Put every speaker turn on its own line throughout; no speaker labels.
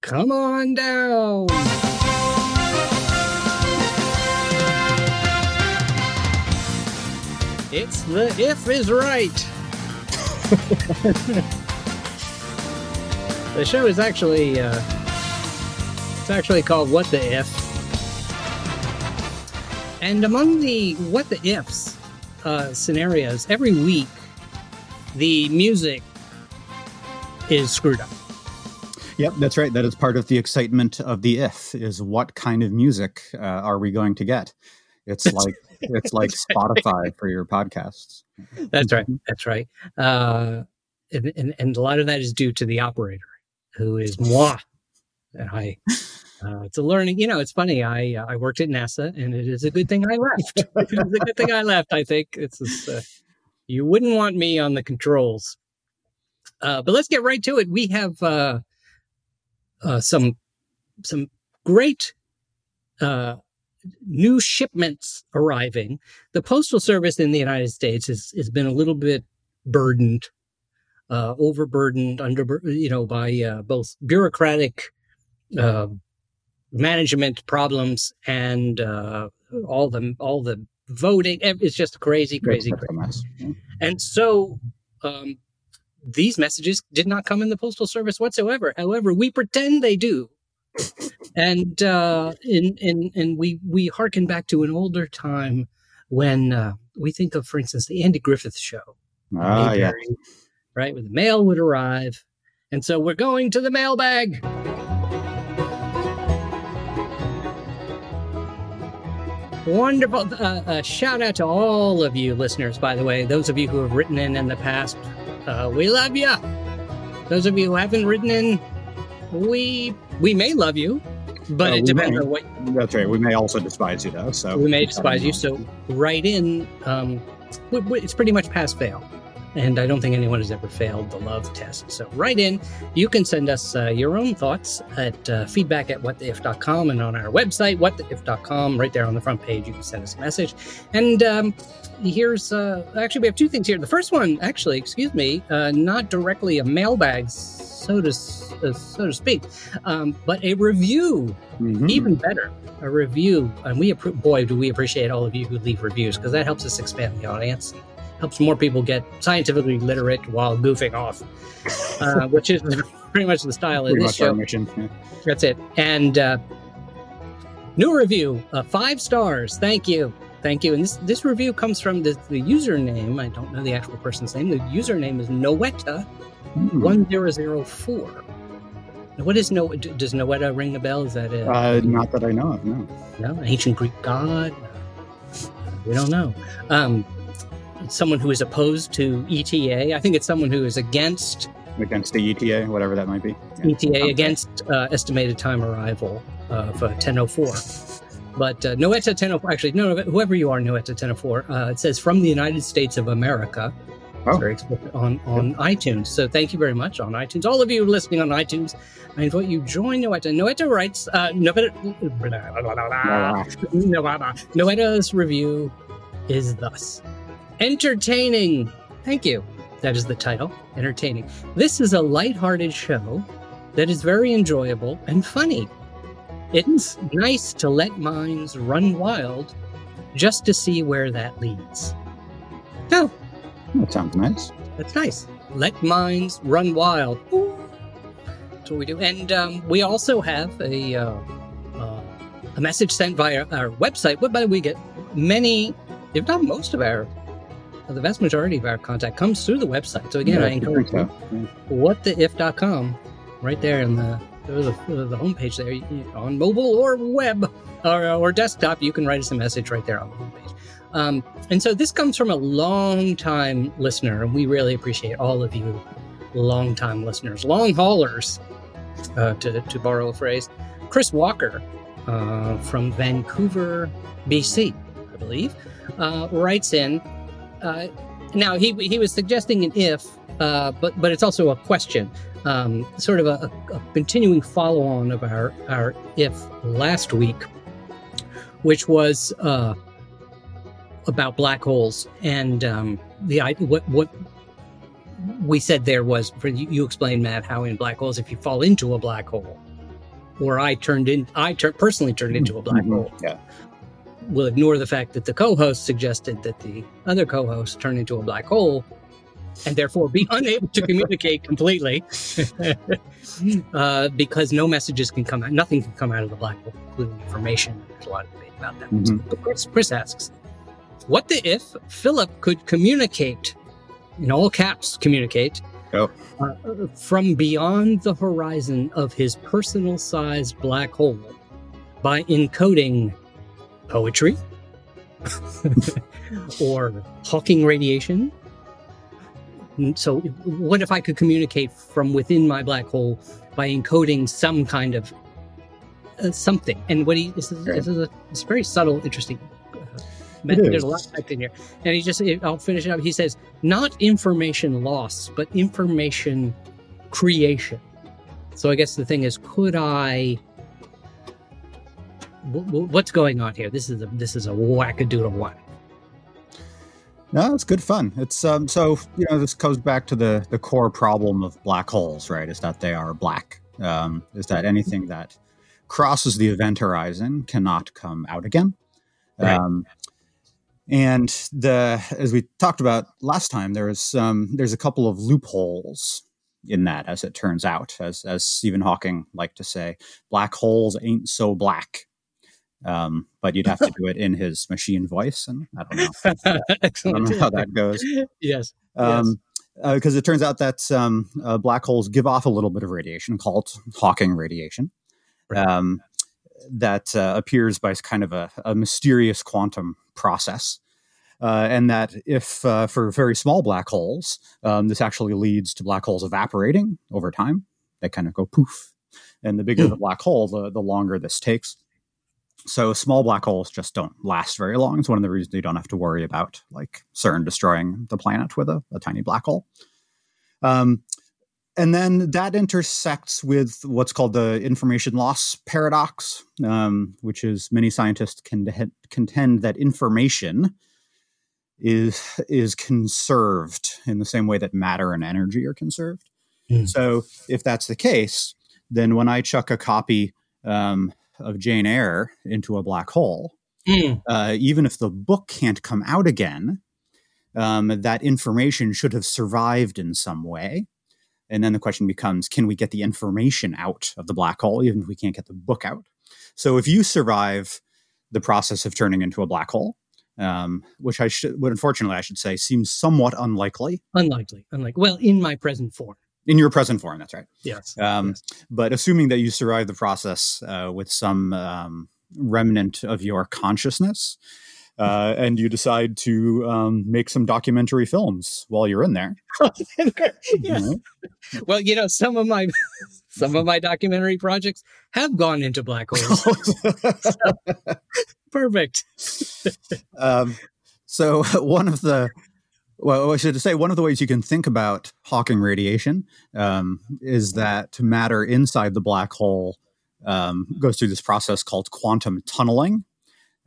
come on down. It's the if is right. the show is actually uh, it's actually called What the If. And among the what the ifs uh, scenarios, every week the music is screwed up.
Yep, that's right. That is part of the excitement of the if is what kind of music uh, are we going to get? It's like it's like Spotify for your podcasts.
That's right. That's right. Uh, and, and, and a lot of that is due to the operator, who is moi. And I, uh, it's a learning. You know, it's funny. I uh, I worked at NASA, and it is a good thing I left. it's a good thing I left. I think it's just, uh, you wouldn't want me on the controls. Uh, but let's get right to it. We have uh, uh, some some great uh, new shipments arriving. The postal service in the United States has has been a little bit burdened, uh, overburdened, under you know by uh, both bureaucratic uh, management problems and uh, all the all the voting. It's just crazy, crazy, crazy. And so. Um, these messages did not come in the postal service whatsoever. However, we pretend they do and uh, and and and we we harken back to an older time when uh, we think of, for instance, the Andy Griffith Show.
Ah, yeah.
Right, where the mail would arrive, and so we're going to the mailbag. Wonderful. Uh, uh, shout out to all of you listeners, by the way. Those of you who have written in in the past, uh, we love you. Those of you who haven't written in, we we may love you, but uh, it depends
may.
on what.
That's right. We may also despise you, though. So
we may despise you. So write in. Um, it's pretty much pass fail. And I don't think anyone has ever failed the love test. So write in. You can send us uh, your own thoughts at uh, feedback at whattheif.com and on our website, whattheif.com, right there on the front page, you can send us a message. And um, here's uh, actually, we have two things here. The first one, actually, excuse me, uh, not directly a mailbag, so to, uh, so to speak, um, but a review. Mm-hmm. Even better, a review. And we, boy, do we appreciate all of you who leave reviews because that helps us expand the audience helps more people get scientifically literate while goofing off, uh, which is pretty much the style of this show.
Yeah.
That's it. And uh, new review, uh, five stars. Thank you. Thank you. And this this review comes from the, the username. I don't know the actual person's name. The username is Noetta one zero zero four. What is no? Does Noetta ring a bell? Is that it?
Uh, not that I know of. No.
No, ancient Greek god. We don't know. Um, someone who is opposed to ETA. I think it's someone who is against
against the ETA, whatever that might be.
Yeah. ETA okay. against uh, estimated time arrival of uh, 1004. But uh, Noetta 1004, actually, no, whoever you are, Noeta 1004, uh, it says from the United States of America. Oh. It's very explicit on, on iTunes. So thank you very much on iTunes. All of you listening on iTunes, I invite you to join Noeta. Noetta writes, uh, Noetta, Noetta's review is thus. Entertaining. Thank you. That is the title. Entertaining. This is a light-hearted show that is very enjoyable and funny. It's nice to let minds run wild just to see where that leads. Oh,
that sounds nice.
That's nice. Let minds run wild. That's what we do. And um, we also have a uh, uh, a message sent via our website. What by we get many, if not most of our the vast majority of our contact comes through the website. So again, yeah, I encourage you, yeah. whattheif.com, right there in the a, the homepage there on mobile or web or, or desktop. You can write us a message right there on the homepage. Um, and so this comes from a long time listener, and we really appreciate all of you long time listeners, long haulers, uh, to, to borrow a phrase. Chris Walker uh, from Vancouver, BC, I believe, uh, writes in uh, now he he was suggesting an if, uh, but but it's also a question, um, sort of a, a continuing follow on of our our if last week, which was uh, about black holes and um, the what what we said there was for you, you explained Matt how in black holes if you fall into a black hole or I turned in, I tur- personally turned into a black
Mhm.
hole.
Yeah.
We'll ignore the fact that the co-host suggested that the other co-host turn into a black hole, and therefore be unable to communicate completely, uh, because no messages can come out, nothing can come out of the black hole, including information. There's a lot of debate about that.
Mhm.
But Chris, Chris asks, "What the if Philip could communicate, in all caps, communicate,
Oh.
uh, from beyond the horizon of his personal-sized black hole by encoding poetry or Hawking radiation?" So, what if I could communicate from within my black hole by encoding some kind of uh, something? And what he this is, this is a it's very subtle, interesting. Uh, there's a lot packed in here, and he just I'll finish it up. He says, "Not information loss, but information creation." So I guess the thing is, could I? wh- wh- What's going on here? This is a this is a wackadoodle one.
No, it's good fun. It's um so you know this goes back to the the core problem of black holes, right? Is that they are black. Um, is that anything that crosses the event horizon cannot come out again.
Right.
Um, and the as we talked about last time, there is um there's a couple of loopholes in that, as it turns out, as as Stephen Hawking liked to say, black holes ain't so black. Um, but you'd have to do it in his machine voice, and I don't know. I don't know how that goes.
yes.
Um, because it turns out that um, uh, black holes give off a little bit of radiation called Hawking radiation
Right.
um, that uh, appears by kind of a, a mysterious quantum process. Uh, and that if uh, for very small black holes, um, this actually leads to black holes evaporating over time. They kind of go poof. And the bigger the black hole, the, the longer this takes. So small black holes just don't last very long. It's one of the reasons you don't have to worry about like CERN destroying the planet with a, a tiny black hole. Um, and then that intersects with what's called the information loss paradox, um, which is many scientists can contend that information is is conserved in the same way that matter and energy are conserved.
Mm.
So if that's the case, then when I chuck a copy um, of Jane Eyre into a black hole,
Mm.
uh, even if the book can't come out again, um, that information should have survived in some way. And then the question becomes can we get the information out of the black hole, even if we can't get the book out? So if you survive the process of turning into a black hole, um, which I should, unfortunately I should say, seems somewhat unlikely
Unlikely. Unlikely. Well, in my present form.
In your present form. That's right.
Yes.
Um,
Yes.
But assuming that you survive the process uh, with some um, remnant of your consciousness, uh, and you decide to um, make some documentary films while you're in there.
yes.
know?
Well, you know, some of my some of my documentary projects have gone into black holes. Perfect.
um, so one of the well, I should say one of the ways you can think about Hawking radiation um, is that matter inside the black hole um, goes through this process called quantum tunneling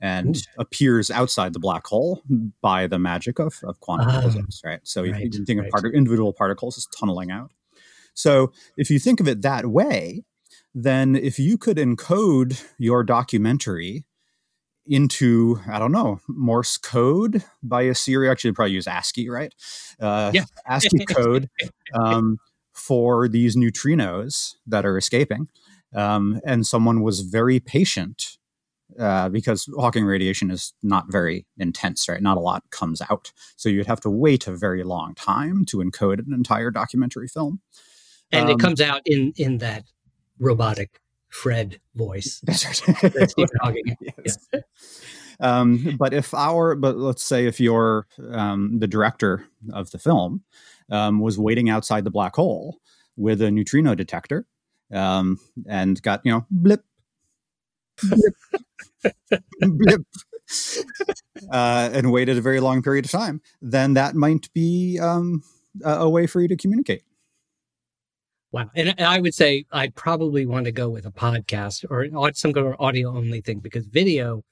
and
Ooh.
appears outside the black hole by the magic of, of quantum
Ah,
physics, right? So you- you can think of
right.
part- individual particles as tunneling out. So if you think of it that way, then if you could encode your documentary into I don't know Morse code by a Siri. Actually, probably use ASCII, right? Uh,
Yeah.
ASCII code um, for these neutrinos that are escaping, um, and someone was very patient uh, because Hawking radiation is not very intense, right? Not a lot comes out, so you'd have to wait a very long time to encode an entire documentary film.
And
Um,
it comes out in in that robotic Fred voice.
That's
that
right.
Stephen Hawking.
Yes. Um, but if our, but let's say if you're um, the director of the film um, was waiting outside the black hole with a neutrino detector um, and got, you know, blip, blip, blip, uh, and waited a very long period of time, then that might be um, a, a way for you to communicate.
Wow. And, I would say I'd probably want to go with a podcast or some kind of audio only thing because video,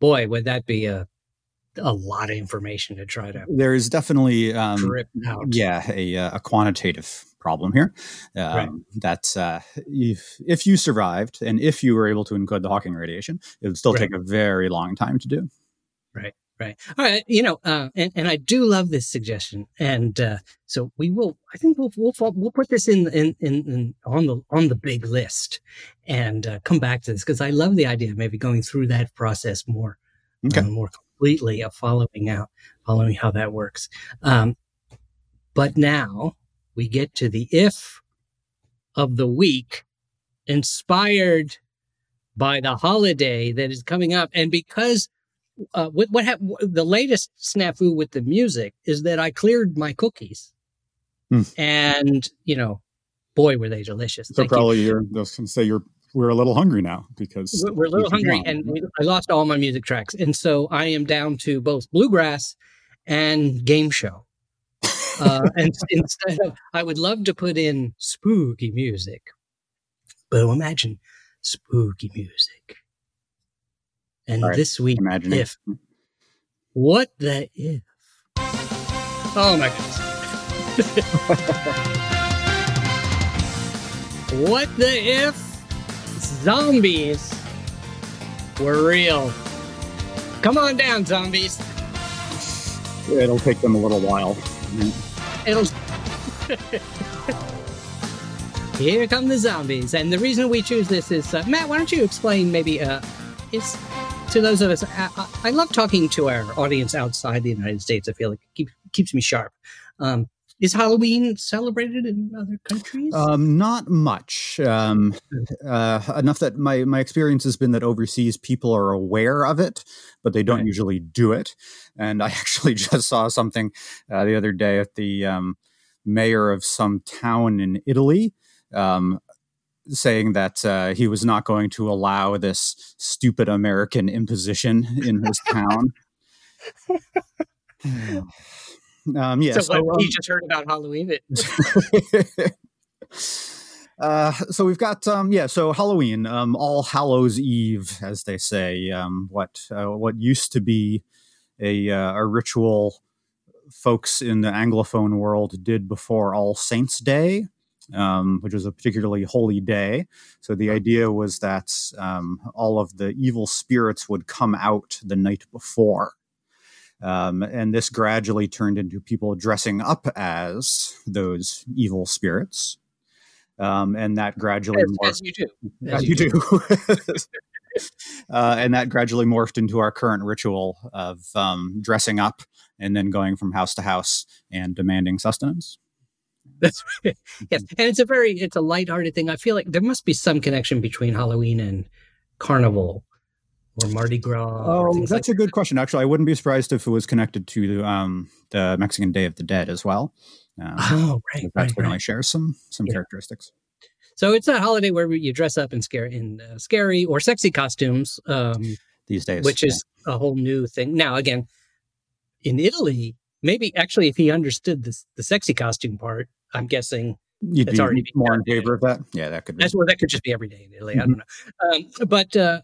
boy, would that be a a lot of information to try to
There is definitely, um,
drip out.
yeah, a, uh, a quantitative problem here. Um, right. That uh, if if you survived and if you were able to encode the Hawking radiation, it would still right. take a very long time to do.
Right. Right. All right. You know, uh, and, and I do love this suggestion, and uh, so we will. I think we'll we'll we'll put this in in, in, in on the on the big list, and uh, come back to this because I love the idea of maybe going through that process more, okay. Uh, more completely of following out, following how that works. Um, but now we get to the if of the week, inspired by the holiday that is coming up, and because uh, what, what happened? The latest snafu with the music is that I cleared my cookies, hmm. and you know, boy, were they delicious!
So Thank probably you. are I was going to say you're we're a little hungry now because
we're, we're a little hungry, and we, I lost all my music tracks, and so I am down to both bluegrass and game show. Uh, and instead of, I would love to put in spooky music, but imagine spooky music and right. this week, Imagining. if what the if? Oh my goodness! what the if zombies were real? Come on down, zombies.
It'll take them a little while.
It'll. Here come the zombies, and the reason we choose this is uh, Matt. Why don't you explain maybe uh, is to those of us, I, I, love talking to our audience outside the United States. I feel like it keep, keeps me sharp. Um, is Halloween celebrated in other countries?
Um, not much. Um, uh, enough that my my experience has been that overseas people are aware of it, but they don't right. usually do it. And I actually just saw something uh, the other day at the um, mayor of some town in Italy um, saying that uh, he was not going to allow this stupid American imposition in his town.
um, yeah, so, so um, you just heard about Halloween.
uh, so we've got um, yeah, so Halloween, um, All Hallows Eve, as they say. Um, what uh, what used to be a uh, a ritual folks in the Anglophone world did before All Saints Day um, which was a particularly holy day. So the idea was that um, all of the evil spirits would come out the night before. Um, and this gradually turned into people dressing up as those evil spirits. Um, and that gradually
as, morphed, as you do,
as you, you, do. do. uh, and that gradually morphed into our current ritual of um, dressing up and then going from house to house and demanding sustenance.
That's right. Yes, and it's a very it's a lighthearted thing. I feel like there must be some connection between Halloween and Carnival or Mardi Gras.
Oh, that's like a good question. Actually, I wouldn't be surprised if it was connected to um, the Mexican Day of the Dead as well.
Um, oh, right.
That
certainly
right. shares some some yeah. characteristics.
So it's a holiday where you dress up in scary in uh, scary or sexy costumes um,
these days,
which is a whole new thing. Now, again, in Italy, maybe actually if he understood this, the sexy costume part, I'm guessing
You'd it's already more in favor of that. Yeah, that could be.
That's, well, that could just be every day in Italy. Mm-hmm. I don't know. Um, but uh,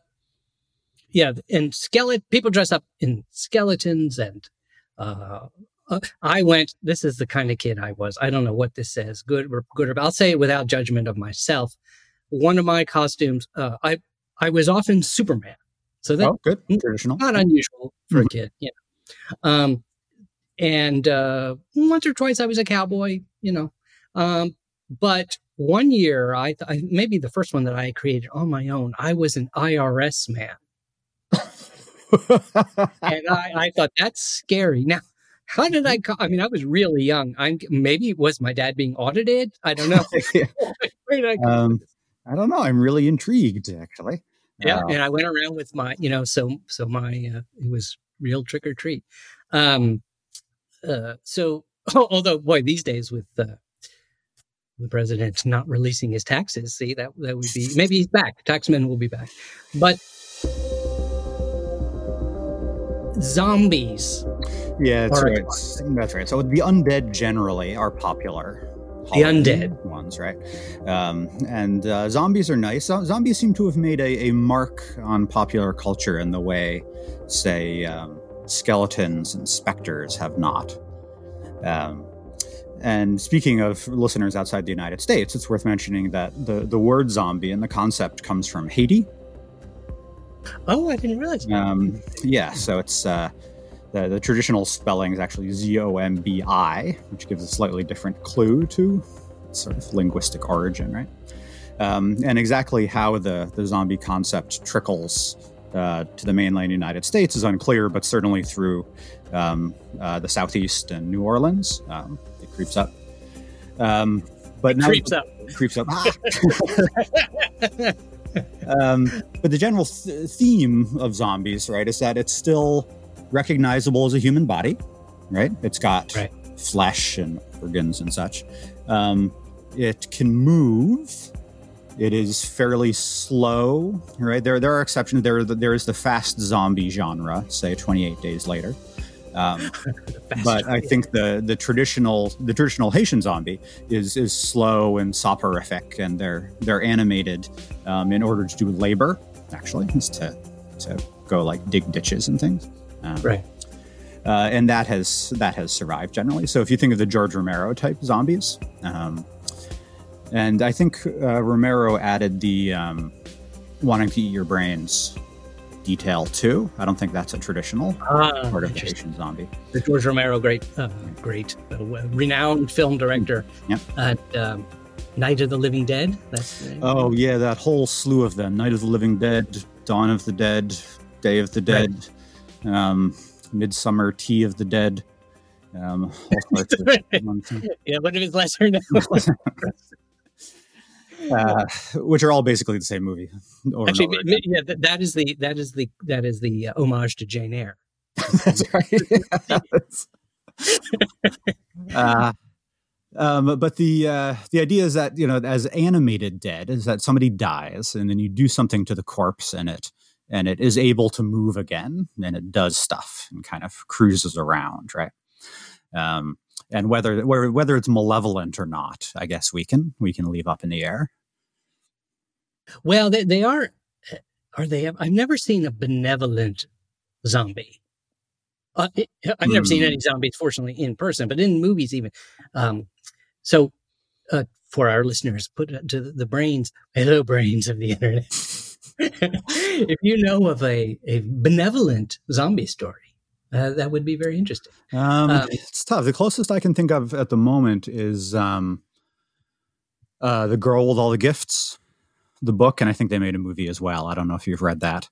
yeah, and skeleton people dress up in skeletons, and uh, uh, I went. This is the kind of kid I was. I don't know what this says, good or good or bad. I'll say it without judgment of myself. One of my costumes, uh, I I was often Superman. So that
oh, good traditional,
not unusual for mm-hmm. a kid. You know. Um, and uh, once or twice I was a cowboy. You know, um, but one year, I, I maybe the first one that I created on my own, I was an IRS man. and I, I thought that's scary. Now, how did I? I mean, I was really young. I'm maybe it was my dad being audited. I don't know.
I, um, I, don't know. I'm really intrigued, actually.
Yeah, uh, and I went around with my, you know, so so my uh, it was real trick or treat. Um, uh, so although boy, these days with uh, the president not releasing his taxes. See, that that would be maybe he's back. Taxmen will be back, but zombies.
Yeah, that's right. That's right. So the undead generally are popular.
The undead
ones, right? Um, and uh, zombies are nice. Zombies seem to have made a, a, mark on popular culture in the way, say, um, skeletons and specters have not. Um, and speaking of listeners outside the United States, it's worth mentioning that the, the word zombie and the concept comes from Haiti.
Oh, I didn't realize.
Um, yeah, so it's uh, the, the traditional spelling is actually Z O M B I, which gives a slightly different clue to sort of linguistic origin, right? Um, and exactly how the, the zombie concept trickles uh, to the mainland United States is unclear, but certainly through um, uh, the southeast and New Orleans, um, it creeps up. Um, but
It
now
creeps up.
creeps up. um, but the general th- theme of zombies, right, is that it's still recognizable as a human body, right? It's got
Right.
flesh and organs and such. Um, it can move. It is fairly slow, right? There, there are exceptions. There, there is the fast zombie genre, say 28 days later. Um, but I think the the traditional the traditional Haitian zombie is is slow and soporific, and they're they're animated um, in order to do labor. Actually, is to to go like dig ditches and things. Um,
Right.
Uh, and that has that has survived generally. So if you think of the George Romero type zombies, um, and I think uh, Romero added the um, wanting to eat your brains detail too. I don't think that's a traditional
Ah,
part of the. Haitian zombie.
the George Romero, great, uh, great, uh, renowned film director.
Yep.
And um, Night of the Living Dead. That's.
Oh yeah, that whole slew of them: Night of the Living Dead, Dawn of the Dead, Day of the Dead, um, Midsummer Tea of the Dead. Um, all sorts of
yeah, one of his lesser known.
uh, which are all basically the same movie. over
Actually,
over
yeah, that, that is the that is the that is the uh, homage to Jane Eyre.
That's right. uh, um, but the uh, the idea is that you know, as animated dead, is that somebody dies and then you do something to the corpse and it and it is able to move again and it does stuff and kind of cruises around, right? Um, and whether whether whether it's malevolent or not, I guess we can we can leave up in the air.
Well, they, they are. Are they? I've never seen a benevolent zombie. Uh, it- I've never seen
Hmm.
any zombies, fortunately, in person, but in movies, even. Um, so, uh, for our listeners, put it to the brains, hello, brains of the internet. if you know of a, a benevolent zombie story, uh, that would be very interesting.
Um,
Um,
it's tough. The closest I can think of at the moment is um, uh, the girl with all the gifts, the book, and I think they made a movie as well. I don't know if you've read that.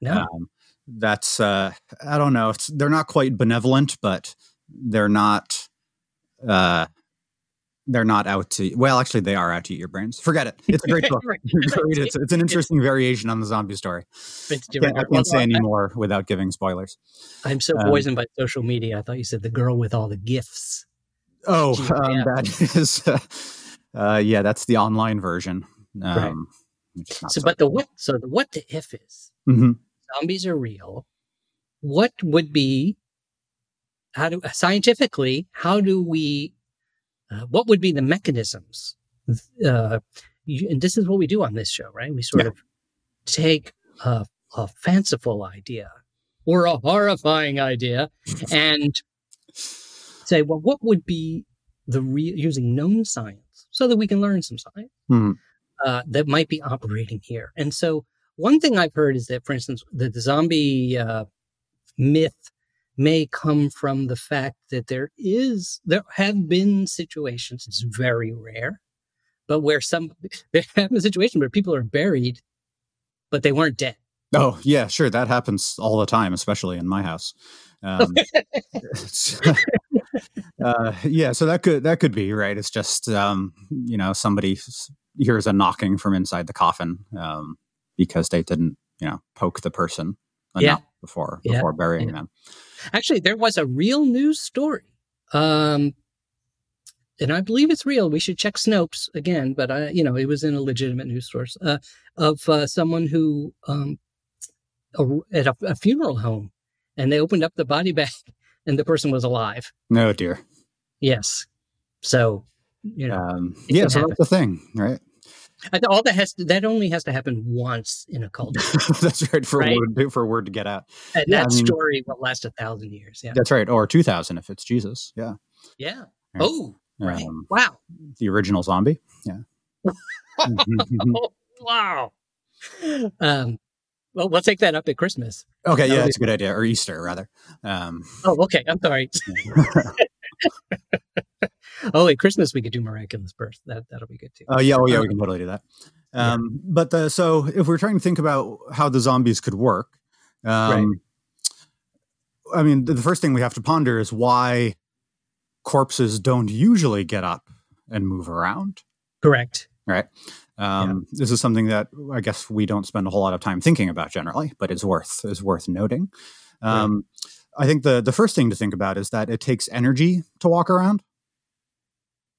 No,
Um, that's uh, I don't know. It's, they're not quite benevolent, but they're not. They're not out to. Well, actually, they are out to eat your brains. Forget it. It's a great book. It. It's, it's an interesting variation on the zombie story. I can't, I can't say
I-
any more without giving spoilers.
I'm so
um,
poisoned by social media. I thought you said the girl with all the gifts.
Oh,
Gee,
um,
yeah.
that is, uh, uh, yeah, that's the online version. Um,
Right.
which is not
So,
so-
but the what? So the what the if is
Mhm.
zombies are real. What would be how do scientifically? How do we? Uh, what would be the mechanisms? Uh, you, and this is what we do on this show, right? We sort
Yeah.
of take a, a fanciful idea or a horrifying idea and say, well, what would be the real using known science so that we can learn some science
Mhm.
uh, that might be operating here. And so, one thing I've heard is that, for instance, that the zombie uh, myth may come from the fact that there is there have been situations. It's very rare, but where some there have been a situation where people are buried, but they weren't dead.
Oh, yeah, sure. That happens all the time, especially in my house. Um, uh, yeah, so that could that could be right. It's just um, you know somebody hears a knocking from inside the coffin um, because they didn't you know poke the person
Yeah.
enough before
Yeah,
before burying
yeah.
them.
Actually, there was a real news story. Um, and I believe it's real. We should check Snopes again, but I, you know, it was in a legitimate news source uh, of uh, someone who um, a, at a, a funeral home, and they opened up the body bag, and the person was alive.
No, dear.
Yes, so you know,
Um, yeah, so
happen.
that's the thing, right?
All that has to, that only has to happen once in a culture,
that's right for
Right?
a word to, for a word to get out.
and
Yeah,
that
I mean-
story will last a thousand years. Yeah,
That's right, or two thousand if it's Jesus. Yeah,
yeah.
Right.
Oh, Right.
Um,
wow.
the original zombie. Yeah.
Oh, wow. Um, well, we'll take that up at Christmas.
okay, yeah, that's a good idea, or Easter rather. Um,
Oh, okay. I'm sorry. oh, at Christmas we could do miraculous birth. That that'll be good too.
Oh yeah, oh yeah, we can totally do that. Um, But the, so if we're trying to think about how the zombies could work, um, I mean, the the first thing we have to ponder is why corpses don't usually get up and move around.
Correct. Right.
Um, This is something that I guess we don't spend a whole lot of time thinking about generally, but is worth is worth noting. Um, I think the the first thing to think about is that it takes energy to walk around.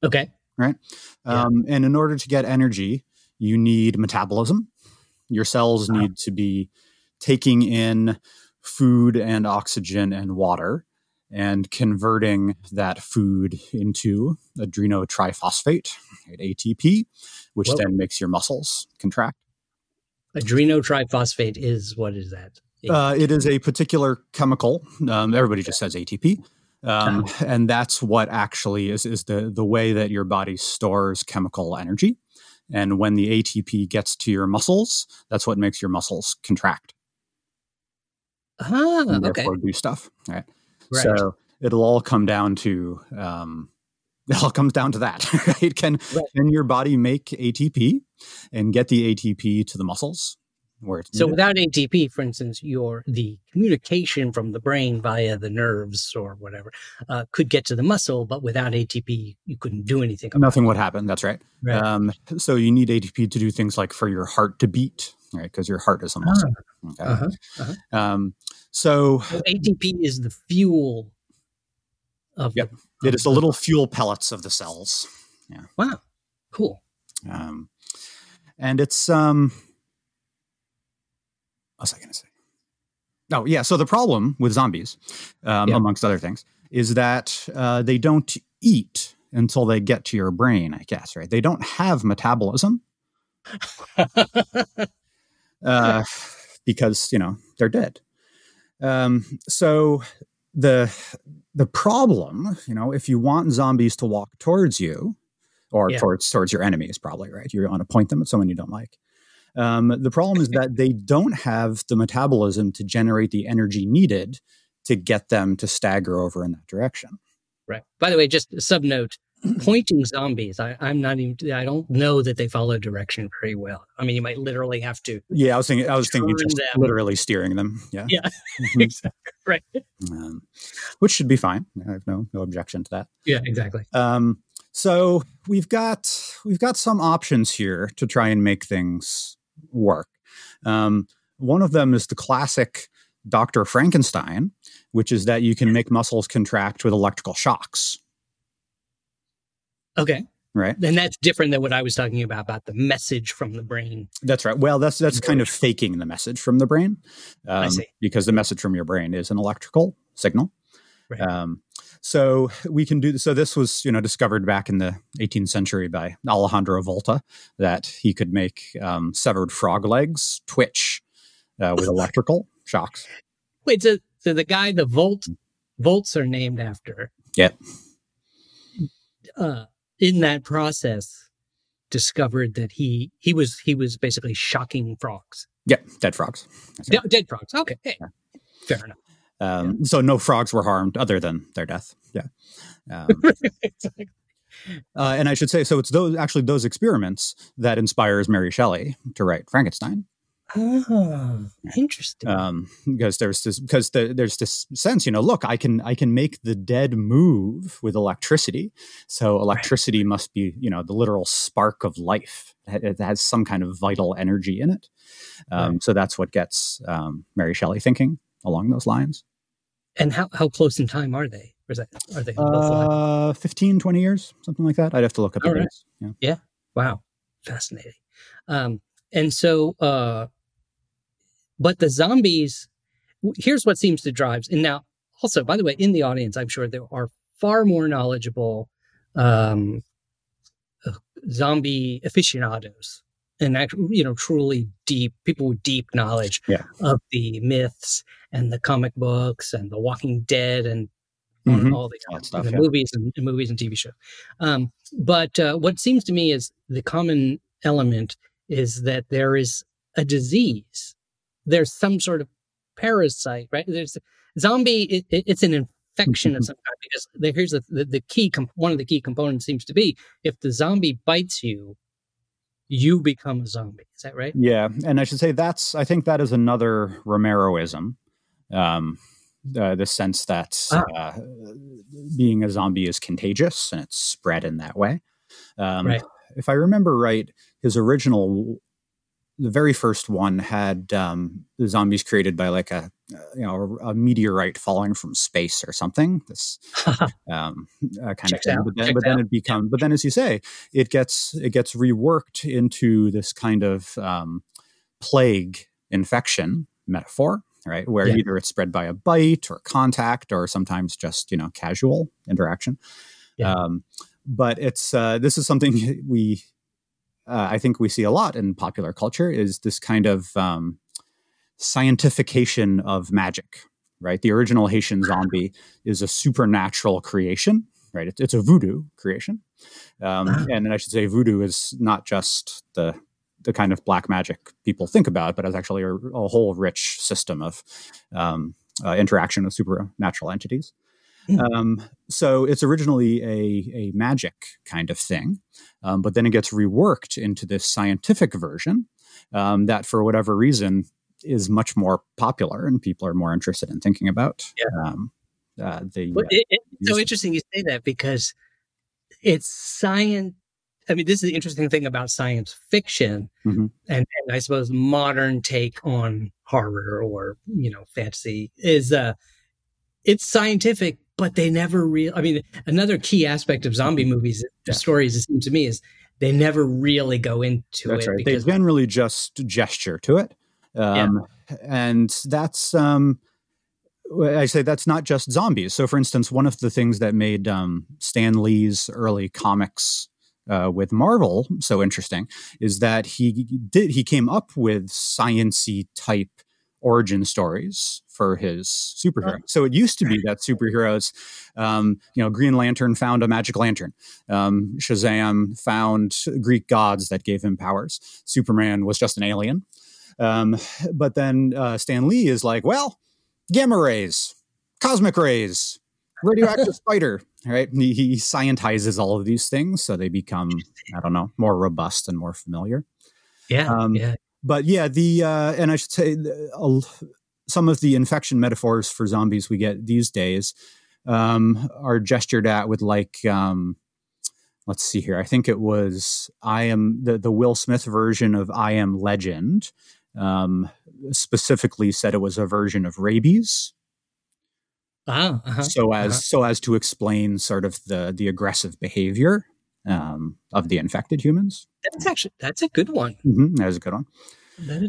Okay. Right. Yeah.
Um, and in order to get energy, you need metabolism. Your cells
Uh-huh.
need to be taking in food and oxygen and water and converting that food into adrenotriphosphate, right, ATP, which
Whoa.
then makes your muscles contract.
Adrenotriphosphate is what is that?
Uh, it is a particular chemical. Um, everybody just says ATP. Um, And that's what actually is, is the, the way that your body stores chemical energy. And when the ATP gets to your muscles, that's what makes your muscles contract
ah,
and
okay.
do stuff. Right.
Right.
So it'll all come down to um, it all comes down to that. Right? Can
Right.
can your body make ATP and get the ATP to the muscles where it's
So
needed?
without ATP, for instance, your the communication from the brain via the nerves or whatever uh, could get to the muscle, but without ATP, you couldn't do anything. about
nothing would happen. That's right.
Right.
Um, so you need ATP to do things like for your heart to beat, right? Because your heart is a muscle. Okay.
uh-huh. uh-huh.
Um, so
So ATP is the fuel of
Yep.
the,
it is the little fuel pellets of the cells,
wow, cool.
um, and it's um, was I going to say? Oh yeah. So the problem with zombies, um,
Yeah.
amongst other things, is that uh, they don't eat until they get to your brain. I guess right. They don't have metabolism. uh, because you know they're dead. Um, so the the problem, you know, if you want zombies to walk towards you or
Yeah.
towards towards your enemies, probably right. You want to point them at someone you don't like. Um, the problem is that they don't have the metabolism to generate the energy needed to get them to stagger over in that direction.
Right. By the way, just a sub note: pointing zombies. I, I'm not even. I don't know that they follow direction very well. I mean, you might literally have to.
Yeah, I was thinking. I was thinking just
them.
literally steering them. Yeah,
Yeah.
Mhm.
exactly. Right.
um, which should be fine. I have no no objection to that.
Yeah. Exactly.
Um, so we've got we've got some options here to try and make things work. Um, one of them is the classic Dr. Frankenstein, which is that you can make muscles contract with electrical shocks,
Okay.
right?
And that's different than what I was talking about about the message from the brain.
That's right. Well, that's that's kind of faking the message from the brain, um,
see.
because the message from your brain is an electrical signal.
Right.
Um, so we can do so. This was you know discovered back in the 18th century by Alessandro Volta that he could make um, severed frog legs twitch uh, with electrical shocks.
Wait. So, so the guy, the Volt, Volts are named after.
Yep.
Uh, in that process, discovered that he he was he was basically shocking frogs.
Yep, dead frogs. Right.
De- dead frogs. Okay. Hey, fair enough.
Um, So no frogs were harmed other than their death. Yeah. Um,
Exactly.
Uh, and I should say, so it's those actually those experiments that inspires Mary Shelley to write Frankenstein,
Oh, interesting.
um, because there's this because the, there's this sense, you know, look, I can I can make the dead move with electricity, so electricity must be you know the literal spark of life. It it has some kind of vital energy in it, um, so that's what gets um, Mary Shelley thinking along those lines.
And how, how close in time are they? Or is that, are they?
Uh, 15, 20 years, something like that. I'd have to look up the
All right.
dates. Yeah.
Wow, fascinating. Um, and so, uh, but the zombies. Here's what seems to drive. And now, also, by the way, in the audience, I'm sure there are far more knowledgeable um, uh, zombie aficionados, and actually, you know, truly deep people with deep knowledge
Yeah.
of the myths and the comic books and the Walking Dead and mm-hmm. all the, uh, stuff, the yeah. movies and, and, movies and TV shows. Um, but uh, what seems to me is the common element is that there is a disease. There's some sort of parasite, right? There's zombie. It, it, it's an infection of some kind because the, here's the, the, the key. Comp- one of the key components seems to be if the zombie bites you, you become a zombie. Is that right?
Yeah, and I should say that's. I think that is another Romeroism. Um, uh, the sense that ah. uh, being a zombie is contagious and it's spread in that way. Um, right. If I remember right, his original, the very first one had um, the zombies created by like a you know a, meteorite falling from space or something. This um, uh, kind of thing. Out. But then, but then it becomes. But then, as you say, it gets it gets reworked into this kind of um, plague infection metaphor right? Where yeah. either it's spread by a bite or contact or sometimes just, you know, casual interaction. Yeah. Um, but it's, uh, this is something we, uh, I think we see a lot in popular culture is this kind of um, scientification of magic, right? The original Haitian zombie is a supernatural creation, right? It's, it's a voodoo creation. Um, ah. and I should say voodoo is not just the the kind of black magic people think about, but as actually a, a whole rich system of um, uh, interaction with supernatural entities. Mm. Um, so it's originally a, a magic kind of thing, um, but then it gets reworked into this scientific version um, that, for whatever reason, is much more popular and people are more interested in thinking about. Yeah. Um, uh, the,
uh, it, it's so interesting you say that because it's science I mean, this is the interesting thing about science fiction mm-hmm. and, and, I suppose modern take on horror or, you know, fantasy is, uh, it's scientific, but they never really, I mean, another key aspect of zombie movies, yeah. stories, it seems to me is they never really go into
that's
it.
Right. They generally just gesture to it. Um, yeah. and that's, um, I say that's not just zombies. So, for instance, one of the things that made um, Stan Lee's early comics uh, with Marvel so interesting is that he did he came up with sciency type origin stories for his superhero. Oh. So it used to be that superheroes, um, you know, Green Lantern found a magic lantern. Um, Shazam found Greek gods that gave him powers. Superman was just an alien. Um, but then uh, Stan Lee is like, well, gamma rays, cosmic rays, radioactive spider right? He, he scientizes all of these things so they become i don't know more robust and more familiar.
Yeah um, yeah.
but yeah the uh, and i should say uh, some of the infection metaphors for zombies we get these days um, are gestured at with like um, let's see here. I think it was i am the, the will smith version of i am legend um, specifically said it was a version of rabies
Ah, uh-huh,
so as uh-huh. so as to explain sort of the the aggressive behavior um, of the infected humans.
That's actually that's a good one.
Mm-hmm, that is a good one.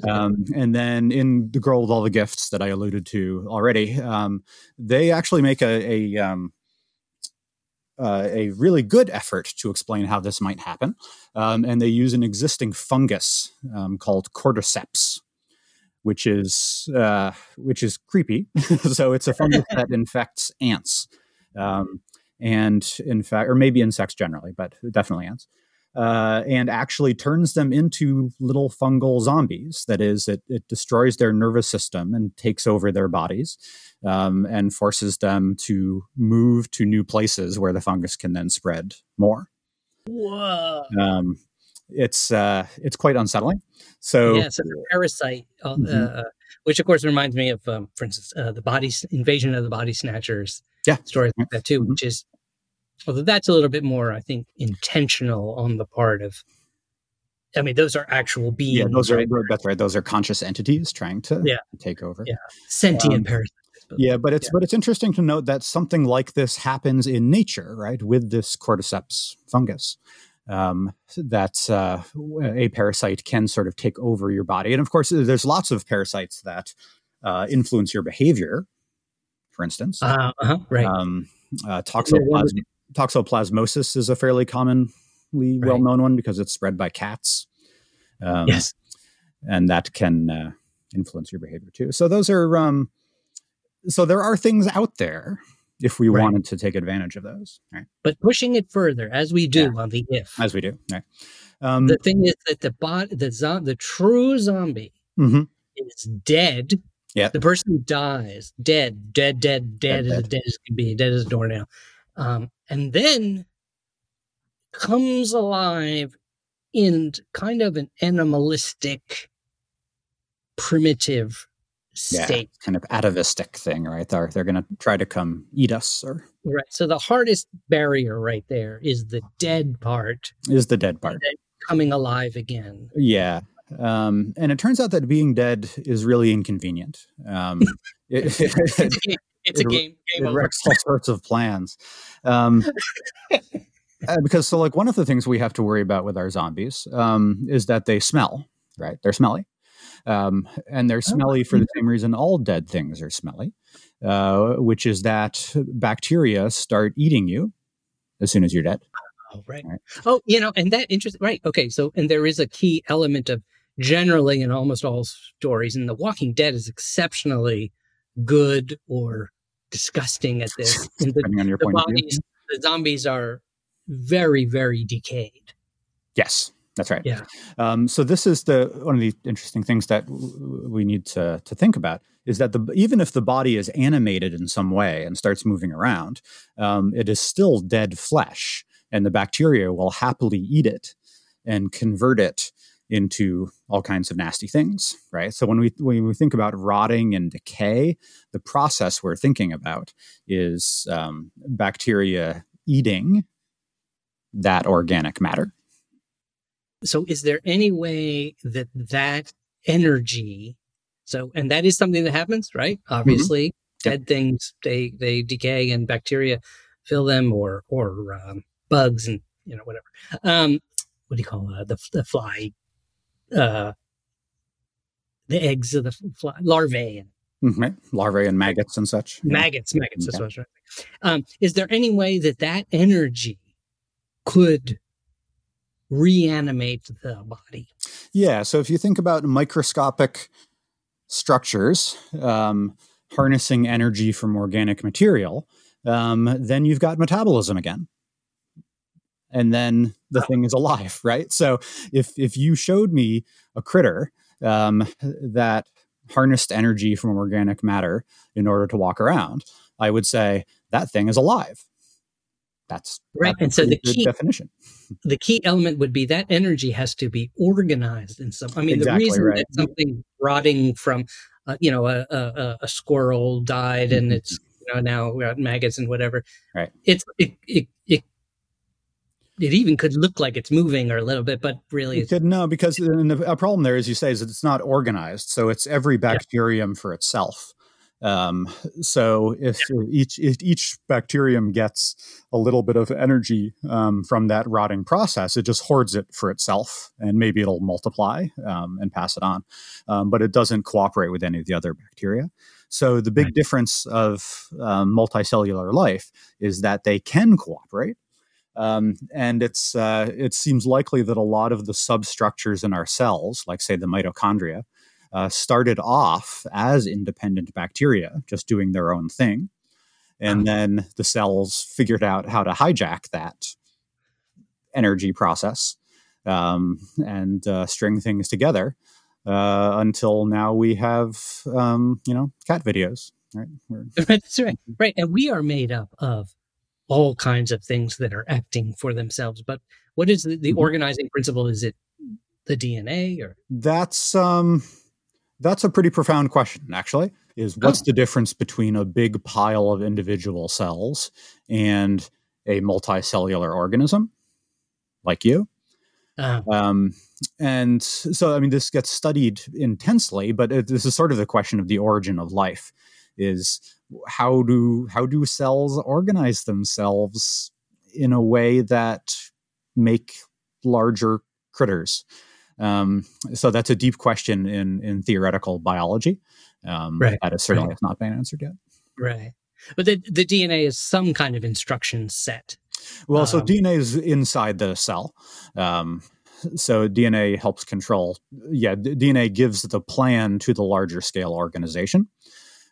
Um, and then in the girl with all the gifts that I alluded to already, um, they actually make a a, um, uh, a really good effort to explain how this might happen, um, and they use an existing fungus um, called cordyceps, which is uh, which is creepy. so it's a fungus that infects ants, um, and in fact, or maybe insects generally, but definitely ants. Uh, and actually turns them into little fungal zombies. That is, it, it destroys their nervous system and takes over their bodies um, and forces them to move to new places where the fungus can then spread more.
Whoa. Um,
it's uh, it's quite unsettling. So
yeah, so parasite, uh, mm-hmm. uh, which of course reminds me of, um, for instance, uh, the body invasion of the body snatchers.
Yeah,
stories like that too, mm-hmm. which is although that's a little bit more, I think, intentional on the part of. I mean, those are actual beings.
Yeah, those right? are that's right. Those are conscious entities trying to
yeah.
take over.
Yeah, sentient um, parasites.
yeah, but it's yeah. but it's interesting to note that something like this happens in nature, right? With this cordyceps fungus um, that uh, a parasite can sort of take over your body. And of course, there's lots of parasites that uh, influence your behavior. For instance,
uh, uh-huh, right? Um,
uh, toxoplasm- toxoplasmosis is a fairly commonly right. well-known one because it's spread by cats.
Um, yes,
and that can uh, influence your behavior too. So those are um, so there are things out there if we
Right.
wanted to take advantage of those, right?
But pushing it further, as we do on the if,
As we do, right? Um,
the thing is that the bot, the zo- the true zombie
mhm.
is dead.
Yeah.
The person dies, dead, dead, dead, dead,
Dead,
as
dead.
dead as can be, dead as a doornail. Um, and then comes alive in kind of an animalistic, primitive
Yeah,
state.
kind of atavistic thing, right? They're they're going to try to come eat us, or
Right. So the hardest barrier right there is the dead part
is the dead part.
coming alive again.
Yeah. Um, and it turns out that being dead is really inconvenient. Um, it,
It's a game. It's a
It-
game. Game
it wrecks all sorts of plans. Um, uh, because so like one of the things we have to worry about with our zombies um, is that they smell, right? They're smelly. Um, and they're smelly for the same reason all dead things are smelly, uh, which is that bacteria start eating you as soon as you're dead.
Oh, right.
Right.
Oh, you know, and that interest. Right. Okay. So, and there is a key element of generally in almost all stories, and The Walking Dead is exceptionally good or disgusting at this. And the,
Depending on your
the
point of view.
bodies, the zombies are very, very decayed.
Yes, that's right.
Yeah.
Um, so this is the one of the interesting things that w- we need to to think about is that the even if the body is animated in some way and starts moving around, um, it is still dead flesh, and the bacteria will happily eat it and convert it into all kinds of nasty things. Right. So when we when we think about rotting and decay, the process we're thinking about is um, bacteria eating that organic matter.
So, is there any way that that energy, so, and that is something that happens, right? Obviously,
Mm-hmm. Yep.
dead things they they decay and bacteria fill them, or or um, bugs and you know whatever. Um, what do you call uh, the the fly? Uh, the eggs of the fly larvae and
Mhm, Larvae and maggots and such.
Maggots, maggots. That's
Okay.
what I was trying. Um, is there any way that that energy could reanimate the body?
Yeah. So if you think about microscopic structures um, harnessing energy from organic material, um, then you've got metabolism again. And then the thing is alive, right? So if if you showed me a critter um, that harnessed energy from organic matter in order to walk around, I would say that thing is alive. That's
Right,
that's
and so
a
the key-
definition.
the key element would be that energy has to be organized in some. I mean,
Exactly
the reason
right.
that something rotting from, uh, you know, a, a, a- squirrel died and
Mhm.
it's you know now we got maggots and whatever.
Right.
It's it it it. It even could look like it's moving or a little bit, but really, it's,
could no, because the a problem there, as you say, is that it's not organized. So it's every bacterium for itself. Um, so if each if each bacterium gets a little bit of energy um, from that rotting process, it just hoards it for itself, and maybe it'll multiply um, and pass it on. Um, but it doesn't cooperate with any of the other bacteria. So the big
Right.
difference of um, multicellular life is that they can cooperate. Um, and it's uh, it seems likely that a lot of the substructures in our cells, like say the mitochondria, uh, started off as independent bacteria, just doing their own thing, and then the cells figured out how to hijack that energy process um, and uh, string things together uh, until now we have um, you know cat videos. Right? We're,
that's right, right. And we are made up of all kinds of things that are acting for themselves. But what is the, the
Mhm.
organizing principle? Is it the DNA or
That's um that's a pretty profound question actually. Is what's
Oh.
the difference between a big pile of individual cells and a multicellular organism like you?
uh,
Um, and so, I mean, this gets studied intensely, but it, this is sort of the question of the origin of life: is how do how do cells organize themselves in a way that make larger critters? Um, so that's a deep question in in theoretical biology. Um,
Right,
That is certainly
right.
has not been answered yet.
right? But the the DNA is some kind of instruction set.
Well, so
Um,
DNA is inside the cell. Um, so DNA helps control. Yeah, d- DNA gives the plan to the larger scale organization.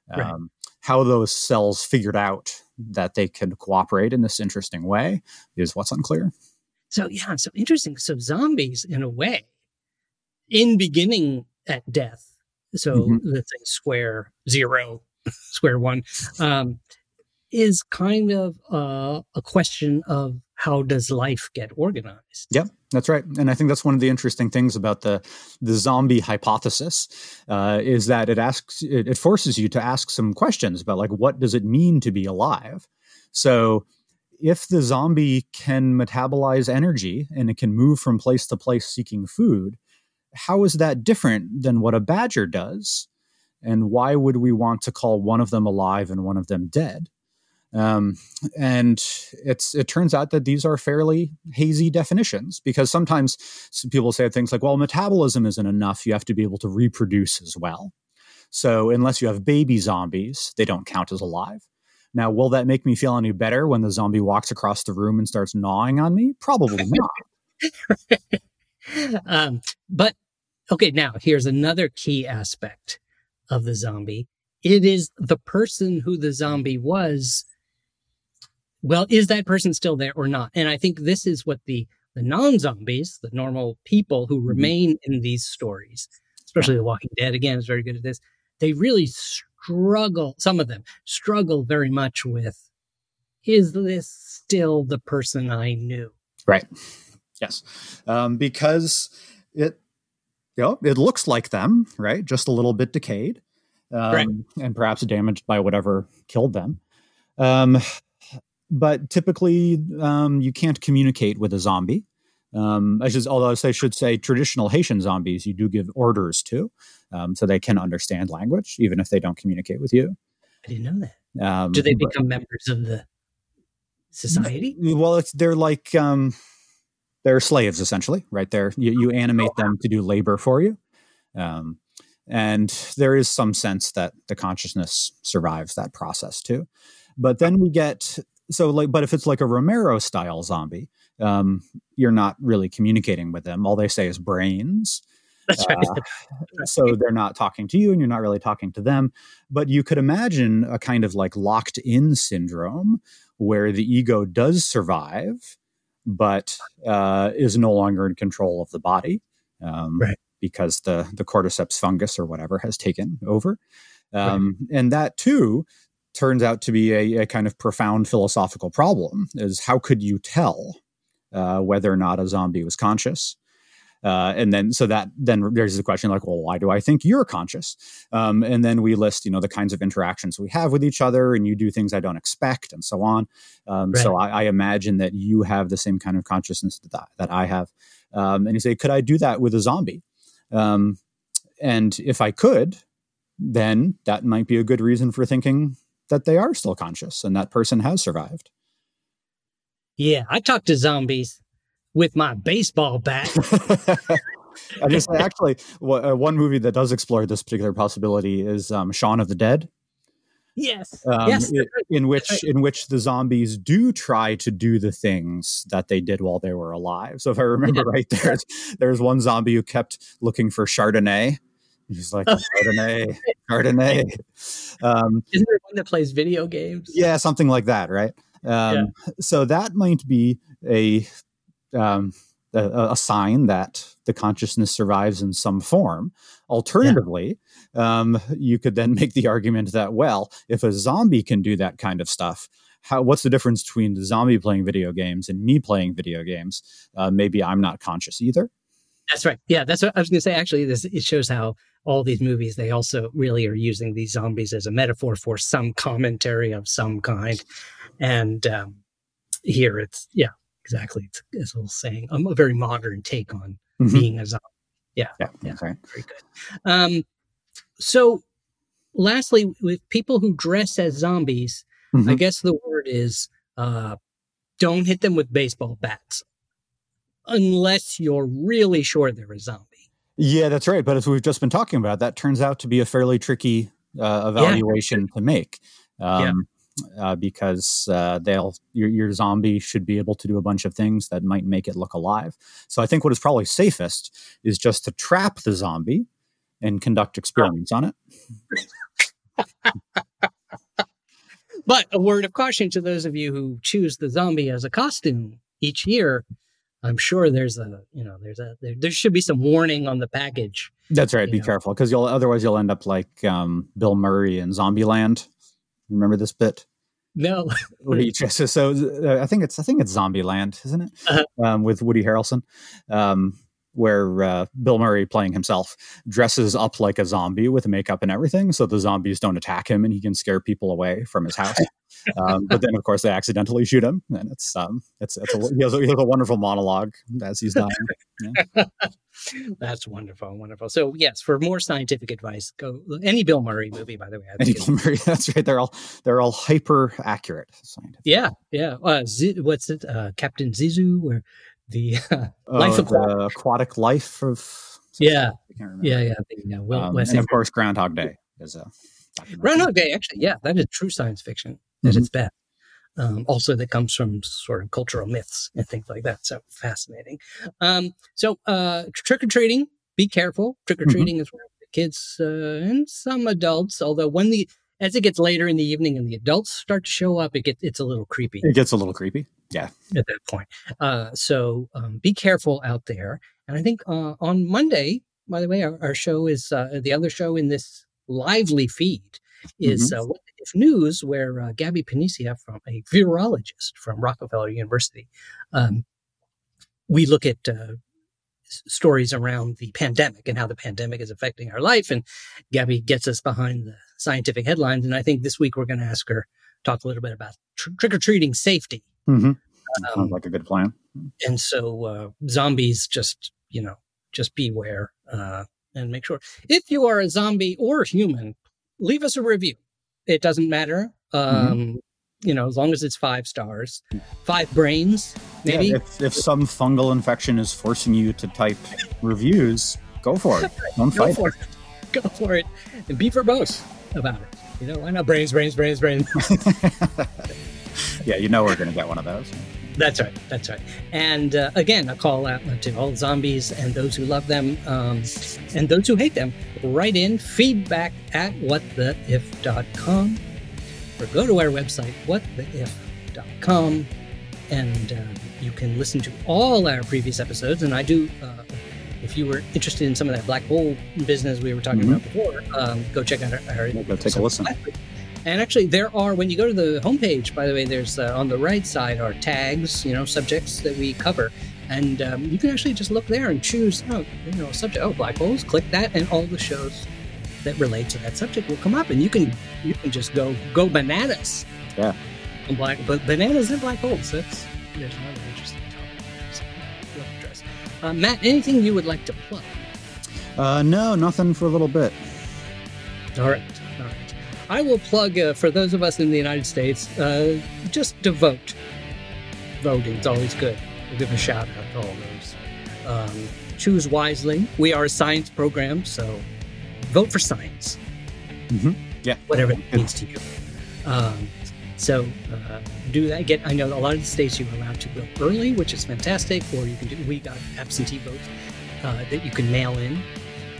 Right.
Um, how those cells figured out that they could cooperate in this interesting way is what's unclear.
So yeah, so interesting. So zombies, in a way, in beginning at death. So mm-hmm. let's say square zero, square one, um, is kind of uh, a question of how does life get organized?
Yep, that's right. And I think that's one of the interesting things about the the zombie hypothesis uh, is that it asks it, it forces you to ask some questions about like what does it mean to be alive. So if the zombie can metabolize energy and it can move from place to place seeking food, how is that different than what a badger does? And why would we want to call one of them alive and one of them dead? Um, and it's it turns out that these are fairly hazy definitions because sometimes people say things like, "Well, metabolism isn't enough; you have to be able to reproduce as well." So unless you have baby zombies, they don't count as alive. Now, will that make me feel any better when the zombie walks across the room and starts gnawing on me? Probably not.
um, but okay, now here's another key aspect of the zombie. It is the person who the zombie was well, is that person still there or not? And I think this is what the the non-zombies, the normal people who mm-hmm. remain in these stories, especially The Walking Dead again is very good at this. They really struggle, some of them struggle very much with is this still the person I knew?
Right. Yes. Um, because it you know, it looks like them, right? Just a little bit decayed. Um, right. and perhaps damaged by whatever killed them. Um, but typically um, you can't communicate with a zombie. Um, I should, although I should say traditional Haitian zombies, you do give orders to, um, so they can understand language even if they don't communicate with you.
I didn't know that. Um, do they become but, members of the society?
Well, it's they're like um, they're slaves essentially, right? There, you, you animate them to do labor for you, um, and there is some sense that the consciousness survives that process too. But then we get so like but if it's like a romero style zombie um, you're not really communicating with them all they say is brains
right.
Uh, so they're not talking to you and you're not really talking to them but you could imagine a kind of like locked in syndrome where the ego does survive but uh, is no longer in control of the body um,
right.
because the the cordyceps fungus or whatever has taken over um, right. and that too turns out to be a, a, kind of profound philosophical problem is how could you tell uh, whether or not a zombie was conscious uh, and then so that then there's the question like well why do i think you're conscious um, and then we list you know the kinds of interactions we have with each other and you do things i don't expect and so on um, right. so I, I, imagine that you have the same kind of consciousness that, that i have um, and you say could i do that with a zombie um, and if i could then that might be a good reason for thinking that they are still conscious and that person has survived.
Yeah, I talk to zombies with my baseball bat.
I just actually uh, one movie that does explore this particular possibility is um, Shaun of the Dead.
Yes, um, yes.
In, in which in which the zombies do try to do the things that they did while they were alive. So if I remember right, there's there's one zombie who kept looking for Chardonnay He's like Chardonnay, Chardonnay.
Um, Isn't there one that plays video games?
Yeah, something like that, right? Um, yeah. So that might be a, um, a, a sign that the consciousness survives in some form. Alternatively, yeah. um, you could then make the argument that well, if a zombie can do that kind of stuff, how, what's the difference between the zombie playing video games and me playing video games? Uh, maybe I'm not conscious either.
That's right. Yeah, that's what I was going to say. Actually, this it shows how all these movies they also really are using these zombies as a metaphor for some commentary of some kind, and um, here it's yeah, exactly. It's, it's a little saying um, a very modern take on mm-hmm. being a zombie. Yeah,
yeah, yeah right.
very good. Um, so, lastly, with people who dress as zombies, mm-hmm. I guess the word is uh, don't hit them with baseball bats unless you're really sure they're a zombie.
Yeah, that's right. But as we've just been talking about, that turns out to be a fairly tricky uh, evaluation yeah. to make. Um, yeah. Uh, because uh, they'll your, your, zombie should be able to do a bunch of things that might make it look alive. So I think what is probably safest is just to trap the zombie and conduct experiments on it.
But a word of caution to those of you who choose the zombie as a costume each year. I'm sure there's a, you know, there's a, there, there should be some warning on the package.
That's right. Be
know.
careful because you'll otherwise you'll end up like um, Bill Murray in Zombieland. Remember this bit?
No,
he so uh, I think it's I think it's Zombieland, isn't it?
Uh-huh.
Um, with Woody Harrelson, um, where uh, Bill Murray playing himself dresses up like a zombie with makeup and everything, so the zombies don't attack him and he can scare people away from his house. um, but then, of course, they accidentally shoot him, and it's um, it's, it's a, he, has a, he has a wonderful monologue as he's dying.
that's wonderful, wonderful. So yes, for more scientific advice, go any Bill Murray movie. By the way, think
Bill Murray, that's right. They're all they're all hyper accurate. Scientific.
Yeah, yeah. Uh, Z- what's it? Uh, Captain Zissou, or the uh, Life
Oh,
Aquatic.
the aquatic life of
Yeah.
I can't remember.
yeah, yeah. The, uh,
Um, and of course, Groundhog Day is a.
Groundhog Day. Actually, yeah, that is true science fiction at
Mhm.
its best. Um, also, that comes from sort of cultural myths and things like that. So fascinating. Um, so uh, trick or treating. Be careful. Trick or treating is where the kids uh, and some adults. Although when the as it gets later in the evening and the adults start to show up, it gets it's a little creepy.
It gets a little creepy. Yeah.
at that point. Uh, so um, be careful out there. And I think uh, on Monday, by the way, our, our show is uh, the other show in this lively feed is uh, What If News, where uh, Gabby Panicia, from a virologist from Rockefeller University, um, we look at uh, stories around the pandemic and how the pandemic is affecting our life. And Gabby gets us behind the scientific headlines. And I think this week we're going to ask her talk a little bit about tr- trick or treating safety.
Mm-hmm.
Um,
Sounds like a good plan.
and so uh, zombies just you know just beware uh, and make sure if you are a zombie or human leave us a review it doesn't matter um, you know as long as it's five stars five brains maybe
Yeah, if, if some fungal infection is forcing you to type reviews, go for it. Don't
go
fight
for it go for it and be verbose about it you know why not brains brains brains brains
yeah, you know we're going to get one of those.
That's right. That's right. And uh, again, a call out to all zombies and those who love them um, and those who hate them. Write in feedback at whattheif.com or go to our website, whattheif.com, and uh, you can listen to all our previous episodes. And I do, uh, if you were interested in some of that black hole business we were talking
Mhm.
about before, um, go check out our. our
Go take a listen.
And actually, there are, when you go to the homepage, by the way, there's uh, on the right side are tags, you know, subjects that we cover. And um, you can actually just look there and choose, oh, you know, subject, oh, black holes, click that, and all the shows that relate to that subject will come up. And you can you can just go go bananas.
Yeah.
Black, but bananas and black holes, that's, there's another Uh, Matt, anything you would like to plug?
Uh, no, nothing for a little bit.
All right. All right. I will plug uh, for those of us in the United States, uh, just to vote. Voting is always good. We'll give a shout out to all those. Um, choose wisely. We are a science program, so vote for science,
Mhm. Yeah.
whatever it means to you. Um, so uh, do that. Get. I know a lot of the states you're allowed to vote early, which is fantastic. Or you can do. We got absentee votes uh, that you can mail in.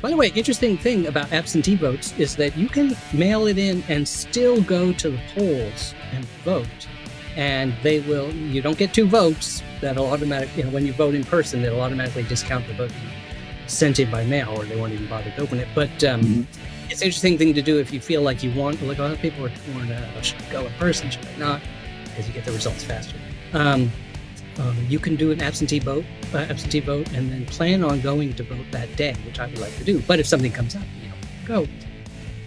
By the way, interesting thing about absentee votes is that you can mail it in and still go to the polls and vote. And they will, you don't get two votes. That'll automatically, you know, when you vote in person, it'll automatically discount the vote sent in by mail or they won't even bother to open it. But um,
Mhm.
It's an interesting thing to do if you feel like you want, like a lot of people are uh, should go in person, should I not? Because you get the results faster. Um, um, you can do an absentee vote, uh, absentee vote, and then plan on going to vote that day, which I would like to do. But if something comes up, you know, go.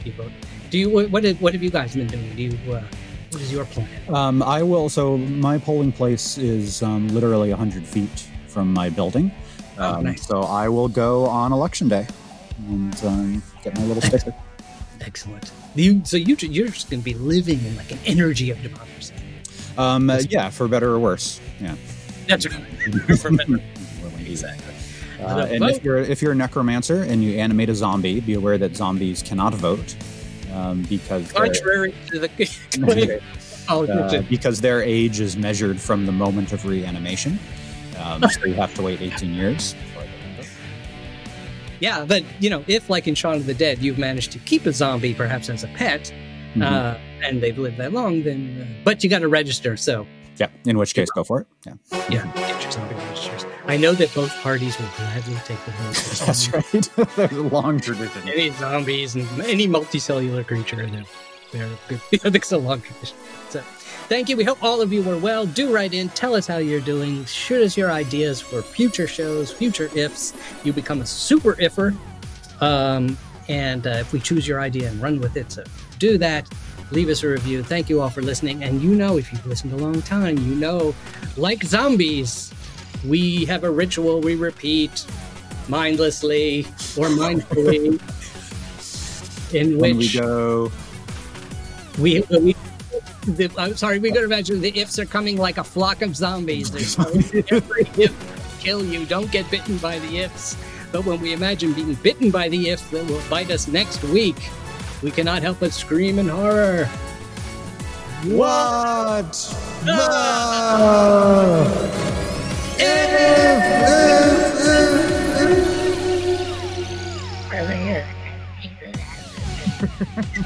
You vote. Do you? What? What have, what have you guys been doing? Do you? Uh, what is your plan?
Um, I will. So my polling place is um, literally 100 feet from my building.
Oh,
Um,
nice.
So I will go on election day and um, get my little sticker.
Excellent. You, so you, you're just going to be living in like an energy of democracy.
Um, uh, yeah, for better or worse. Yeah.
That's right. For better. exactly.
Uh, and
vote-
if you're if you're a necromancer and you animate a zombie, be aware that zombies cannot vote um, because their,
Contrary to the. Oh,
uh, because their age is measured from the moment of reanimation. Um, so you have to wait 18 years.
Yeah, but you know, if like in Shaun of the Dead, you've managed to keep a zombie perhaps as a pet, mm-hmm. uh, and they've lived that long, then uh, but you got to register. So
yeah, in which case, go for it. Yeah,
yeah, get your zombie registers. I know that both parties will gladly take the vote.
That's right. There's a long tradition.
Any zombies and any multicellular creature, they're they're good. It's a long tradition. So. Thank you. We hope all of you were well. Do write in. Tell us how you're doing. Shoot us your ideas for future shows, future ifs. You become a super iffer. Um, and uh, if we choose your idea and run with it, so do that. Leave us a review. Thank you all for listening. And you know, if you've listened a long time, you know, like zombies, we have a ritual we repeat mindlessly or mindfully in which
we go
we, we the, I'm sorry, we could imagine the ifs are coming like a flock of zombies. every if kill you. Don't get bitten by the ifs. But when we imagine being bitten by the ifs that will bite us next week, we cannot help but scream in horror.
What? No! If, if, if,